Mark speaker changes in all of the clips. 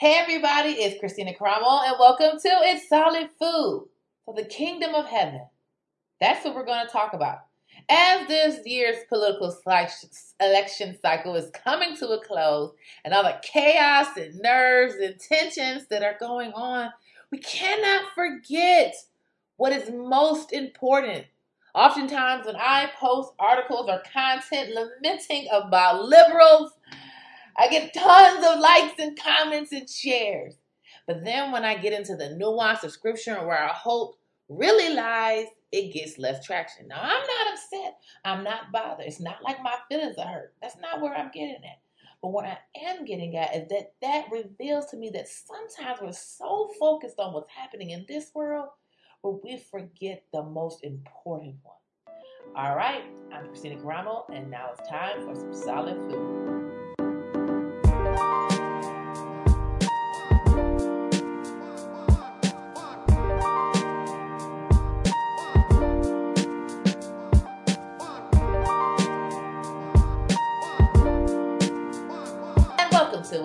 Speaker 1: Hey everybody, it's Christina Karamo and welcome to It's Solid Food for the Kingdom of Heaven. That's what we're going to talk about. As this year's political election cycle is coming to a close and all the chaos and nerves and tensions that are going on, we cannot forget what is most important. Oftentimes, when I post articles or content lamenting about liberals, I get tons of likes and comments and shares. But then when I get into the nuance of scripture and where our hope really lies, it gets less traction. Now, I'm not upset. I'm not bothered. It's not like my feelings are hurt. That's not where I'm getting at. But what I am getting at is that that reveals to me that sometimes we're so focused on what's happening in this world, but we forget the most important one. All right, I'm Christina Karamo, and now it's time for some solid food.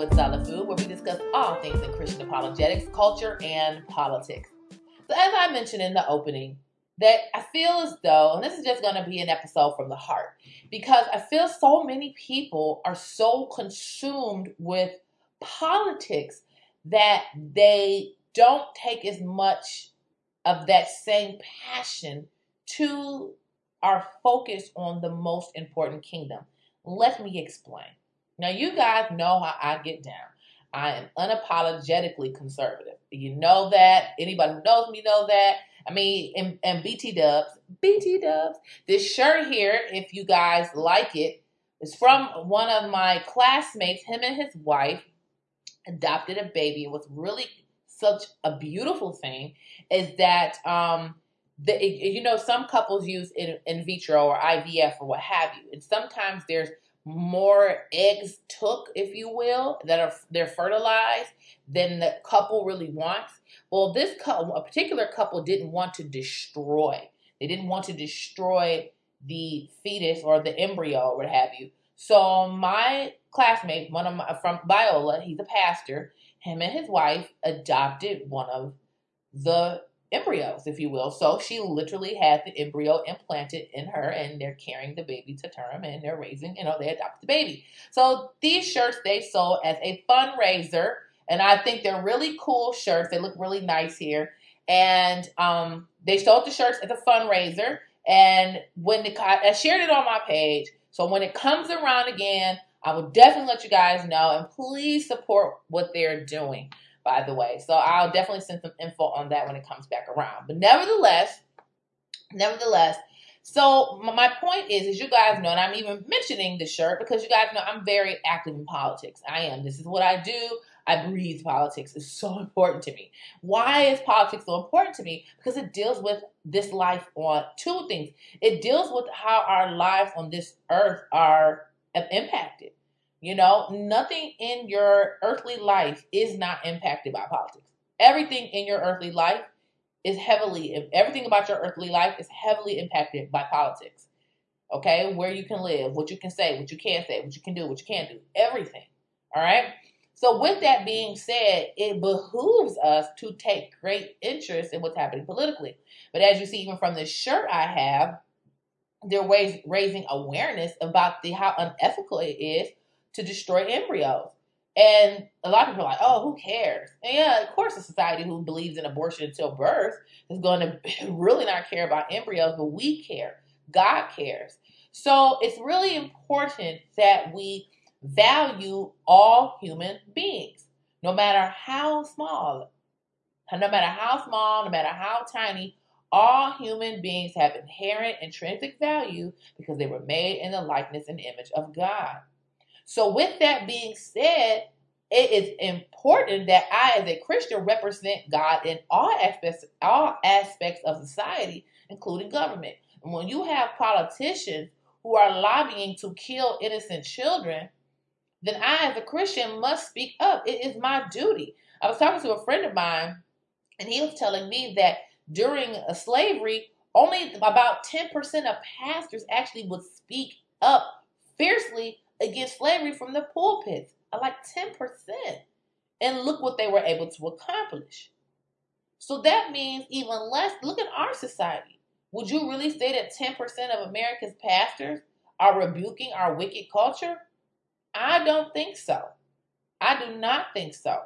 Speaker 1: With where we discuss all things in Christian apologetics, culture, and politics. So, as I mentioned in the opening, that I feel as though, and this is just going to be an episode from the heart, because I feel so many people are so consumed with politics that they don't take as much of that same passion to our focus on the most important kingdom. Let me explain. Now, you guys know how I get down. I am unapologetically conservative. You know that. Anybody who knows me know that. I mean, and, and BT dubs, BT dubs. This shirt here, if you guys like it, is from one of my classmates. Him and his wife adopted a baby. It was really such a beautiful thing. Is that um, the, you know some couples use in, in vitro or IVF or what have you, and sometimes there's more eggs took, if you will, that are they're fertilized than the couple really wants. Well, this couple, a particular couple, didn't want to destroy. They didn't want to destroy the fetus or the embryo or what have you. So my classmate, one of my from Biola, he's a pastor. Him and his wife adopted one of the embryos, if you will. So she literally had the embryo implanted in her, and they're carrying the baby to term, and they're raising, you know, they adopt the baby. So these shirts they sold as a fundraiser, and I think they're really cool shirts. They look really nice here, and um, they sold the shirts as a fundraiser. And when the I shared it on my page, so when it comes around again, I will definitely let you guys know, and please support what they're doing by the way. So I'll definitely send some info on that when it comes back around. But nevertheless, nevertheless, so my point is, as you guys know, and I'm even mentioning the shirt because you guys know I'm very active in politics. I am. This is what I do. I breathe politics. It's so important to me. Why is politics so important to me? Because it deals with this life on two things. It deals with how our lives on this earth are impacted. You know, nothing in your earthly life is not impacted by politics. Everything in your earthly life is heavily, everything about your earthly life is heavily impacted by politics. Okay, where you can live, what you can say, what you can't say, what you can do, what you can't do, everything. All right. So, with that being said, it behooves us to take great interest in what's happening politically. But as you see, even from this shirt I have, they're raising awareness about the how unethical it is to destroy embryos. And a lot of people are like, oh, who cares? And yeah, of course, a society who believes in abortion until birth is going to really not care about embryos, but we care. God cares. So it's really important that we value all human beings, no matter how small, no matter how small, no matter how tiny, all human beings have inherent intrinsic value because they were made in the likeness and image of God. So, with that being said, it is important that I, as a Christian, represent God in all aspects, all aspects of society, including government. And when you have politicians who are lobbying to kill innocent children, then I, as a Christian, must speak up. It is my duty. I was talking to a friend of mine, and he was telling me that during slavery, only about 10% of pastors actually would speak up fiercely against slavery from the pulpits, uh, like 10%. And look what they were able to accomplish. So that means even less. Look at our society. Would you really say that 10% of America's pastors are rebuking our wicked culture? I don't think so. I do not think so.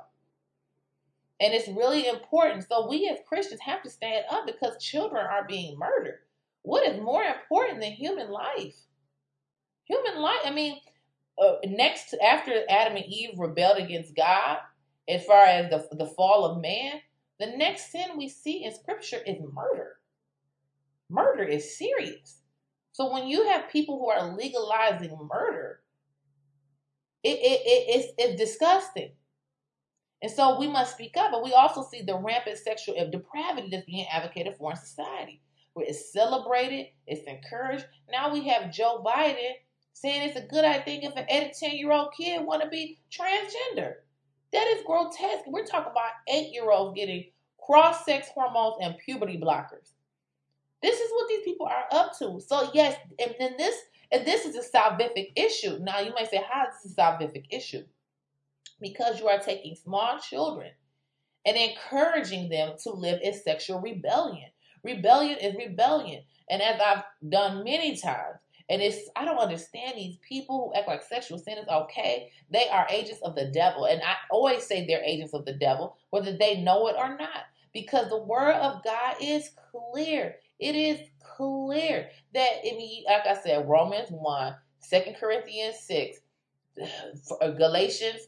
Speaker 1: And it's really important. So we as Christians have to stand up because children are being murdered. What is more important than human life? Human life, I mean, uh, next after Adam and Eve rebelled against God, as far as the, the fall of man, the next sin we see in scripture is murder. Murder is serious. So when you have people who are legalizing murder, it, it, it, it's, it's disgusting. And so we must speak up, but we also see the rampant sexual depravity that's being advocated for in society, where it's celebrated, it's encouraged. Now we have Joe Biden saying it's a good idea if an 8 to 10 year old kid want to be transgender. That is grotesque. We're talking about eight year olds getting cross sex hormones and puberty blockers. This is what these people are up to. So, yes, and then this and this is a salvific issue. Now, you might say, how is this a salvific issue? Because you are taking small children and encouraging them to live in sexual rebellion. Rebellion is rebellion. And as I've done many times, and it's I don't understand these people who act like sexual sin is okay. They are agents of the devil. And I always say they're agents of the devil, whether they know it or not. Because the word of God is clear. It is clear that I mean, like I said, Romans 1, 2 Corinthians 6, Galatians,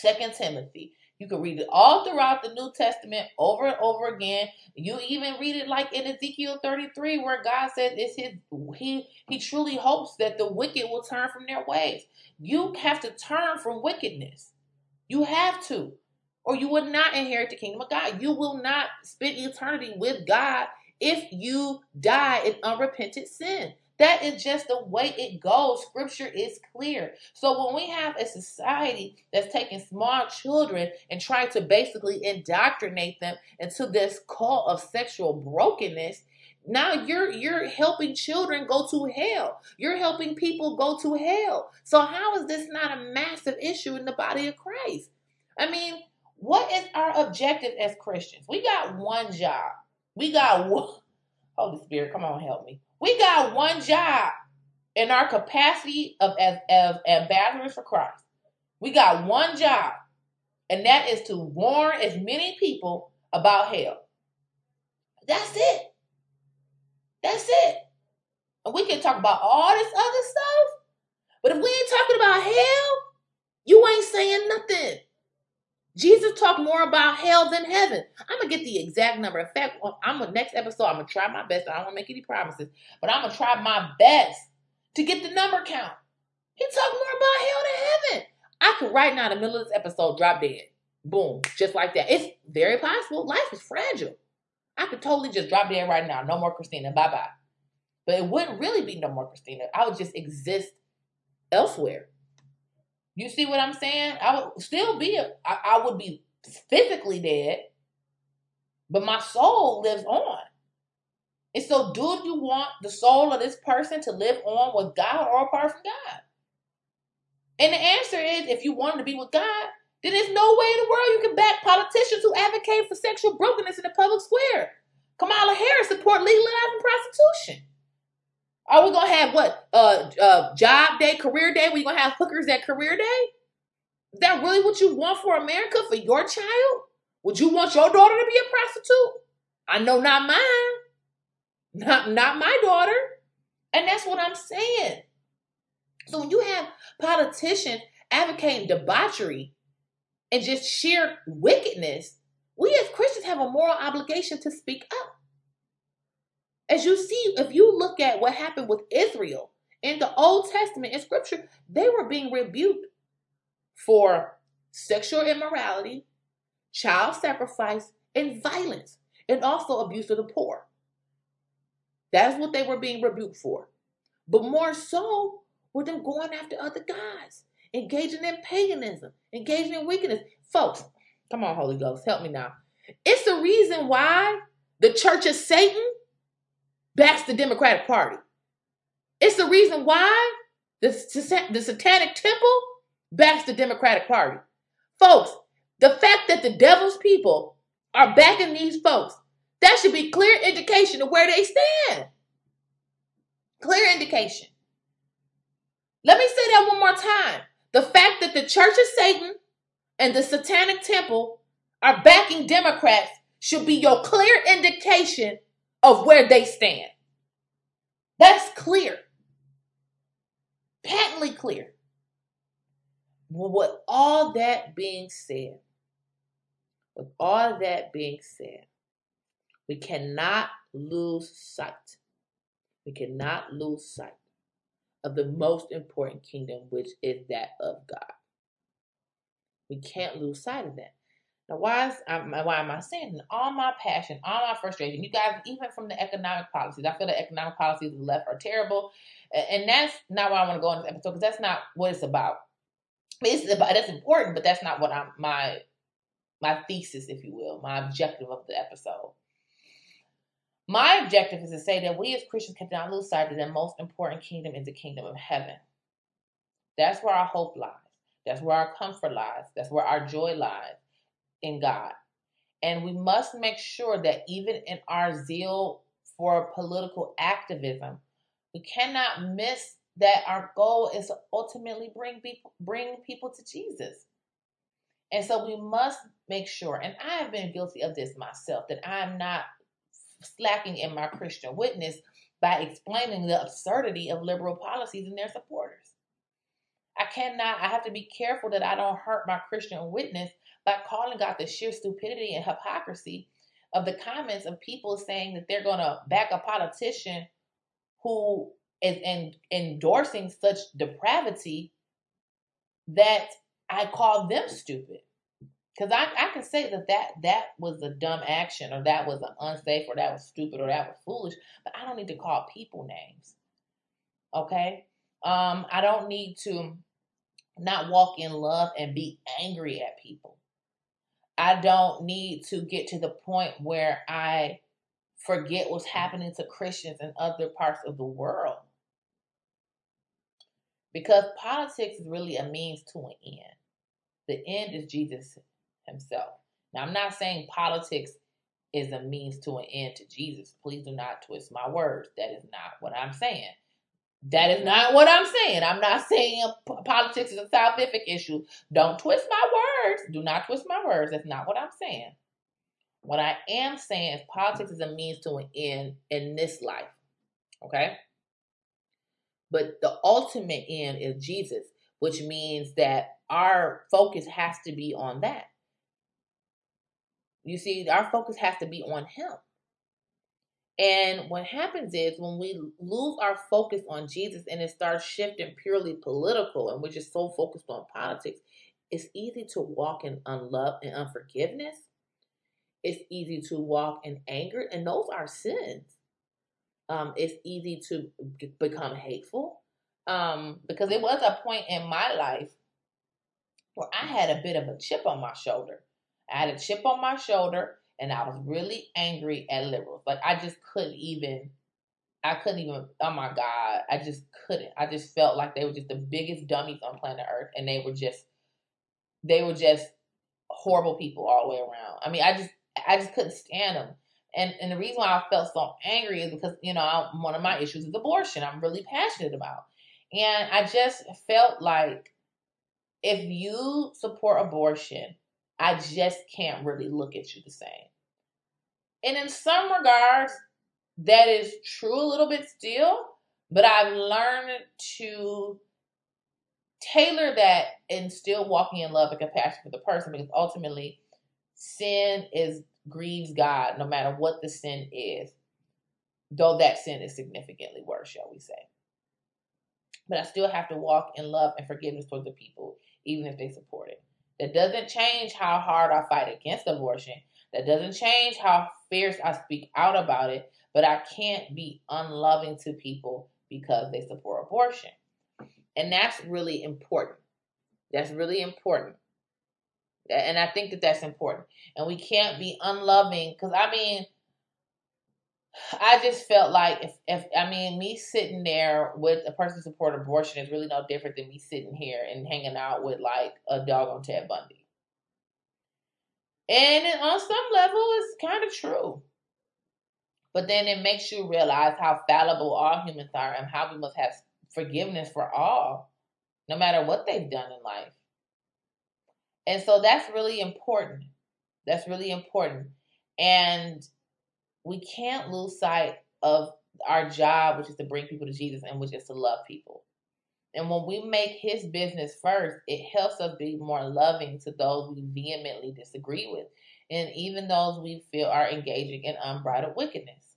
Speaker 1: 2 Timothy, you can read it all throughout the New Testament over and over again. You even read it like in Ezekiel 33, where God says it's his he he truly hopes that the wicked will turn from their ways. You have to turn from wickedness. You have to. Or you will not inherit the kingdom of God. You will not spend eternity with God if you die in unrepentant sin. That is just the way it goes. Scripture is clear. So when we have a society that's taking small children and trying to basically indoctrinate them into this cult of sexual brokenness, now you're you're helping children go to hell. You're helping people go to hell. So how is this not a massive issue in the body of Christ? I mean, what is our objective as Christians? We got one job. We got one Holy Spirit, come on, help me. We got one job in our capacity of as, as ambassadors for Christ. We got one job, and that is to warn as many people about hell. That's it. That's it. And we can talk about all this other stuff, but if we ain't talking about hell, you ain't saying nothing. Jesus talked more about hell than heaven. I'm gonna get the exact number. In fact, I'm gonna next episode. I'm gonna try my best. I don't want to make any promises, but I'm gonna try my best to get the number count. He talked more about hell than heaven. I could right now in the middle of this episode drop dead. Boom, just like that. It's very possible. Life is fragile. I could totally just drop dead right now. No more Christina. Bye bye. But it wouldn't really be no more Christina. I would just exist elsewhere. You see what I'm saying? I would still be—I would be physically dead, but my soul lives on. And so, do you want the soul of this person to live on with God or apart from God? And the answer is if you want to be with God, then there's no way in the world you can back politicians who advocate for sexual brokenness in the public square. Kamala Harris support legalizing prostitution. Are we gonna have what? Uh, uh, job day, career day? We gonna have hookers at career day? Is that really what you want for America for your child? Would you want your daughter to be a prostitute? I know not mine. Not not my daughter. And that's what I'm saying. So when you have politicians advocating debauchery and just sheer wickedness, we as Christians have a moral obligation to speak up. As you see, if you look at what happened with Israel in the Old Testament in Scripture, they were being rebuked for sexual immorality, child sacrifice, and violence, and also abuse of the poor. That's what they were being rebuked for. But more so were them going after other gods, engaging in paganism, engaging in wickedness. Folks, come on, Holy Ghost, help me now. It's the reason why the church of Satan backs the Democratic Party. It's the reason why the, the Satanic Temple backs the Democratic Party. Folks, the fact that the devil's people are backing these folks, that should be clear indication of where they stand. Clear indication. Let me say that one more time. The fact that the Church of Satan and the Satanic Temple are backing Democrats should be your clear indication of where they stand. That's clear. Patently clear. Well, with all that being said, with all that being said, we cannot lose sight. We cannot lose sight of the most important kingdom, which is that of God. We can't lose sight of that. Now, why, is, why am I saying all my passion, all my frustration, you guys, even from the economic policies, I feel the economic policies of the left are terrible. And that's not why I want to go on this episode because that's not what it's about. It's about that's important, but that's not what I'm my my thesis, if you will, my objective of the episode. My objective is to say that we as Christians cannot lose sight that the most important kingdom is the kingdom of heaven. That's where our hope lies. That's where our comfort lies. That's where our joy lies in God. And we must make sure that even in our zeal for political activism, we cannot miss that our goal is to ultimately bring people bring people to Jesus. And so we must make sure, and I have been guilty of this myself, that I'm not slacking in my Christian witness by explaining the absurdity of liberal policies and their supporters. I cannot, I have to be careful that I don't hurt my Christian witness by calling out the sheer stupidity and hypocrisy of the comments of people saying that they're going to back a politician who is in, endorsing such depravity that I call them stupid. Because I, I can say that, that that was a dumb action or that was unsafe or that was stupid or that was foolish, but I don't need to call people names. Okay? Um, I don't need to not walk in love and be angry at people. I don't need to get to the point where I forget what's happening to Christians in other parts of the world. Because politics is really a means to an end. The end is Jesus himself. Now, I'm not saying politics is a means to an end to Jesus. Please do not twist my words. That is not what I'm saying. That is not what I'm saying. I'm not saying politics is a salvific issue. Don't twist my words. Do not twist my words. That's not what I'm saying. What I am saying is politics is a means to an end in this life. Okay? But the ultimate end is Jesus, which means that our focus has to be on that. You see, our focus has to be on Him. And what happens is when we lose our focus on Jesus and it starts shifting purely political and we're just so focused on politics, it's easy to walk in unlove and unforgiveness. It's easy to walk in anger, and those are sins. Um, it's easy to become hateful um, because it was a point in my life where I had a bit of a chip on my shoulder. I had a chip on my shoulder and I was really angry at liberals. Like I just couldn't even I couldn't even oh my God. I just couldn't. I just felt like they were just the biggest dummies on planet Earth and they were just they were just horrible people all the way around. I mean, I just I just couldn't stand them. And and the reason why I felt so angry is because, you know, I, one of my issues is abortion. I'm really passionate about. And I just felt like if you support abortion, I just can't really look at you the same. And in some regards, that is true a little bit still, but I've learned to tailor that and still walking in love and compassion for the person because ultimately sin is grieves God no matter what the sin is, though that sin is significantly worse, shall we say. But I still have to walk in love and forgiveness towards the people, even if they support it. That doesn't change how hard I fight against abortion. That doesn't change how fierce I speak out about it, but I can't be unloving to people because they support abortion. And that's really important. That's really important. And I think that that's important. And we can't be unloving because I mean, I just felt like if, if I mean me sitting there with a person support abortion is really no different than me sitting here and hanging out with like a dog on Ted Bundy. And on some level, it's kind of true. But then it makes you realize how fallible all humans are and how we must have forgiveness for all, no matter what they've done in life. And so that's really important. That's really important. And we can't lose sight of our job, which is to bring people to Jesus and which is to love people. And when we make his business first, it helps us be more loving to those we vehemently disagree with, and even those we feel are engaging in unbridled wickedness.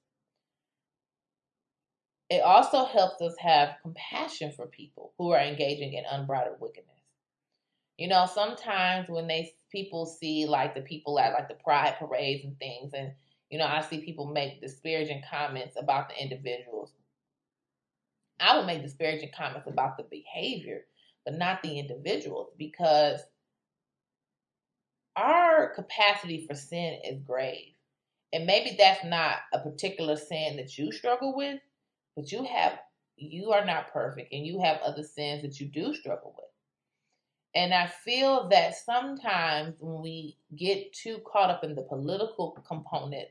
Speaker 1: It also helps us have compassion for people who are engaging in unbridled wickedness. You know, sometimes when they people see like the people at like the pride parades and things, and you know, I see people make disparaging comments about the individuals. I would make disparaging comments about the behavior, but not the individuals, because our capacity for sin is grave. And maybe that's not a particular sin that you struggle with, but you have you are not perfect and you have other sins that you do struggle with. And I feel that sometimes when we get too caught up in the political component,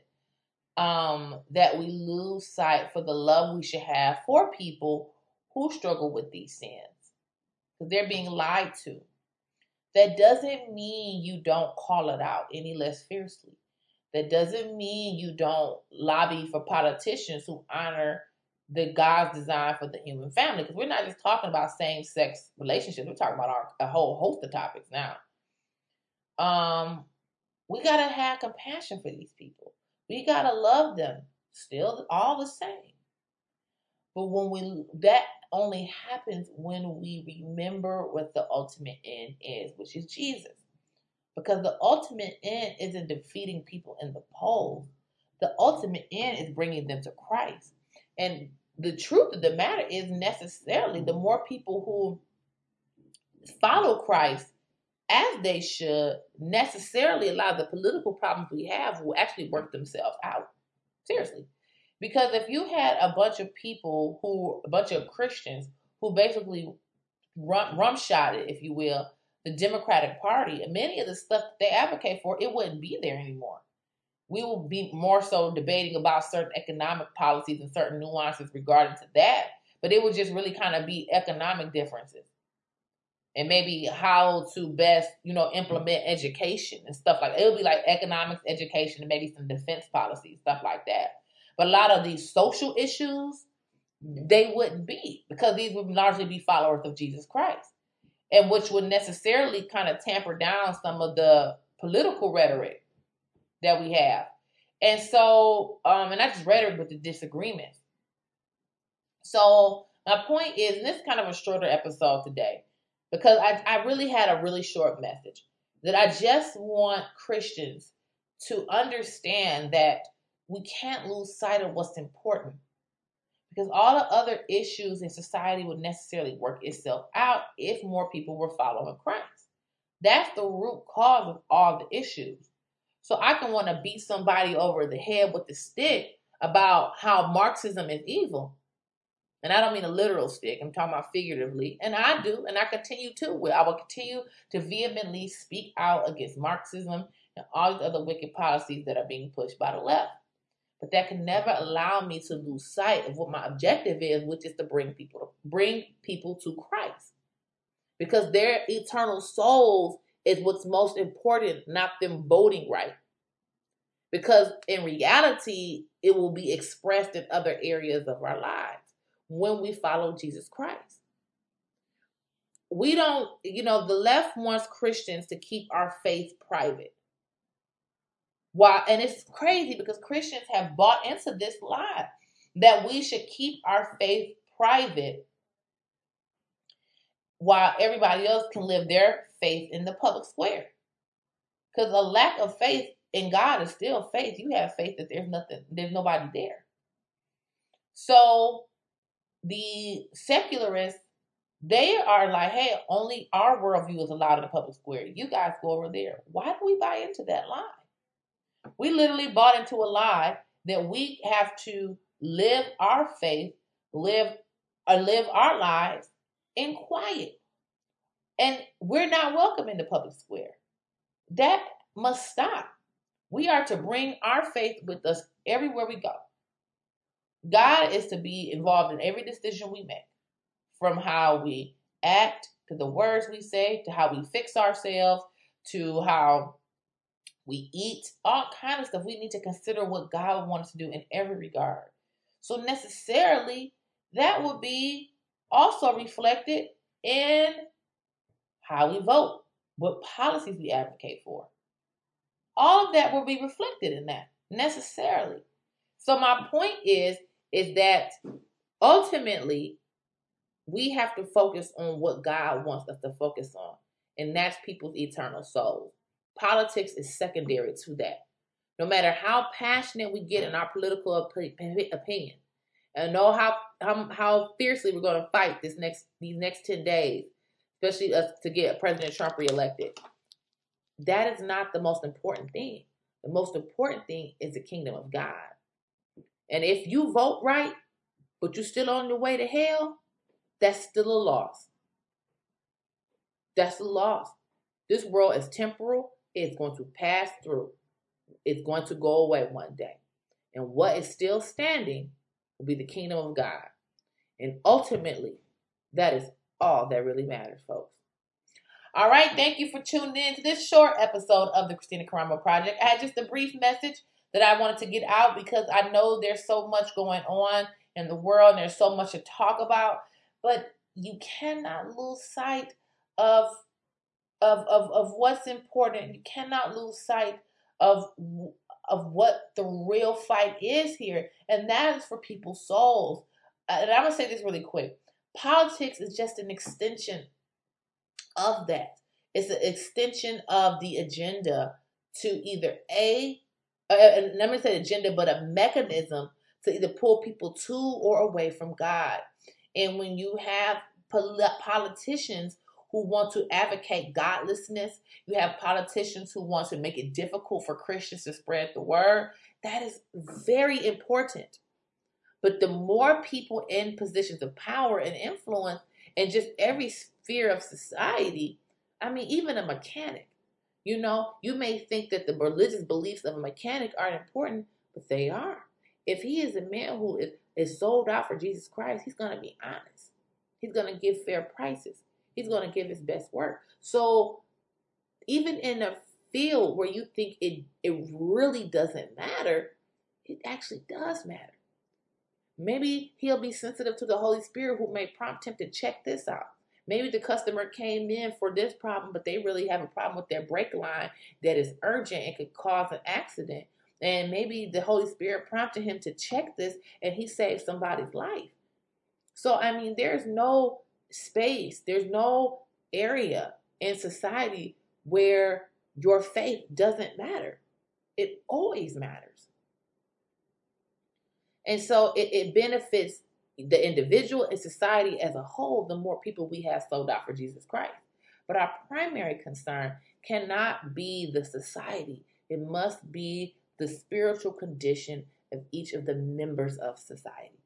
Speaker 1: um, that we lose sight for the love we should have for people who struggle with these sins because they're being lied to. That doesn't mean you don't call it out any less fiercely. That doesn't mean you don't lobby for politicians who honor the God's design for the human family. Because we're not just talking about same sex relationships, we're talking about our, a whole host of topics now. Um, we got to have compassion for these people. We got to love them still all the same. But when we, that only happens when we remember what the ultimate end is, which is Jesus. Because the ultimate end isn't defeating people in the polls. The ultimate end is bringing them to Christ. And the truth of the matter is necessarily the more people who follow Christ as they should, necessarily a lot of the political problems we have will actually work themselves out. Seriously. Because if you had a bunch of people who, a bunch of Christians who basically rum, rumshotted, if you will, the Democratic Party, and many of the stuff they advocate for, it wouldn't be there anymore we will be more so debating about certain economic policies and certain nuances regarding to that. But it would just really kind of be economic differences. And maybe how to best, you know, implement education and stuff like that. It would be like economics, education, and maybe some defense policies, stuff like that. But a lot of these social issues, they wouldn't be because these would largely be followers of Jesus Christ. And which would necessarily kind of tamper down some of the political rhetoric that we have. And so, um, and that's rhetoric with the disagreements. So my point is, and this is kind of a shorter episode today, because I, I really had a really short message that I just want Christians to understand that we can't lose sight of what's important. Because all the other issues in society would necessarily work itself out if more people were following Christ. That's the root cause of all the issues. So I can want to beat somebody over the head with the stick about how Marxism is evil. And I don't mean a literal stick, I'm talking about figuratively. And I do, and I continue to. I will continue to vehemently speak out against Marxism and all these other wicked policies that are being pushed by the left. But that can never allow me to lose sight of what my objective is, which is to bring people to bring people to Christ. Because their eternal souls is what's most important, not them voting right. Because in reality, it will be expressed in other areas of our lives when we follow Jesus Christ. We don't, you know, the left wants Christians to keep our faith private. Why? And it's crazy because Christians have bought into this lie that we should keep our faith private while everybody else can live their faith in the public square. Because a lack of faith in God is still faith. You have faith that there's nothing, there's nobody there. So the secularists, they are like, hey, only our worldview is allowed in the public square. You guys go over there. Why do we buy into that lie? We literally bought into a lie that we have to live our faith, live or live our lives in quiet. And we're not welcome in the public square. That must stop. We are to bring our faith with us everywhere we go. God is to be involved in every decision we make, from how we act to the words we say to how we fix ourselves to how we eat, all kind of stuff. We need to consider what God wants to do in every regard. So necessarily, that would be also reflected in how we vote, what policies we advocate for. All of that will be reflected in that necessarily. So my point is is that ultimately we have to focus on what God wants us to focus on, and that's people's eternal souls. Politics is secondary to that. No matter how passionate we get in our political opinion, and know how, how how fiercely we're going to fight this next these next 10 days, especially us to get President Trump reelected. That is not the most important thing. The most important thing is the kingdom of God. And if you vote right, but you're still on your way to hell, that's still a loss. That's a loss. This world is temporal. It's going to pass through. It's going to go away one day. And what is still standing will be the kingdom of God. And ultimately, that is all that really matters, folks. All right, thank you for tuning in to this short episode of the Christina Karamo Project. I had just a brief message that I wanted to get out because I know there's so much going on in the world and there's so much to talk about, but you cannot lose sight of of of, of what's important. You cannot lose sight of of what the real fight is here, and that is for people's souls. And I'm gonna say this really quick. Politics is just an extension of that. It's an extension of the agenda to either a, uh, and let me say agenda, but a mechanism to either pull people to or away from God. And when you have politicians who want to advocate godlessness, you have politicians who want to make it difficult for Christians to spread the word. That is very important. But the more people in positions of power and influence, and just every sphere of society, I mean, even a mechanic, you know, you may think that the religious beliefs of a mechanic aren't important, but they are. If he is a man who is, is sold out for Jesus Christ, he's going to be honest. He's going to give fair prices. He's going to give his best work. So even in a field where you think it, it really doesn't matter, it actually does matter. Maybe he'll be sensitive to the Holy Spirit who may prompt him to check this out. Maybe the customer came in for this problem, but they really have a problem with their brake line that is urgent and could cause an accident. And maybe the Holy Spirit prompted him to check this and he saved somebody's life. So, I mean, there's no space, there's no area in society where your faith doesn't matter. It always matters. And so it, it benefits the individual and society as a whole the more people we have sold out for Jesus Christ. But our primary concern cannot be the society, it must be the spiritual condition of each of the members of society.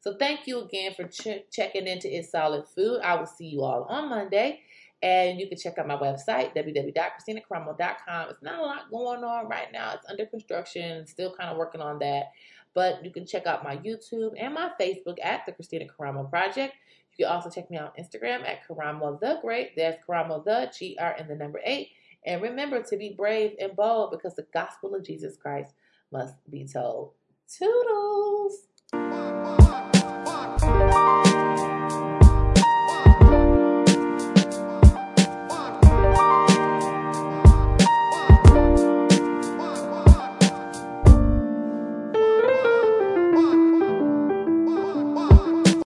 Speaker 1: So thank you again for ch- checking into It's Solid Food. I will see you all on Monday. And you can check out my website, www.christinakaramo.com. It's not a lot going on right now. It's under construction, still kind of working on that. But you can check out my YouTube and my Facebook at the Christina Karamo Project. You can also check me out on Instagram at Karamo the Great. There's Karamo the G R and the number eight. And remember to be brave and bold because the gospel of Jesus Christ must be told. Toodles!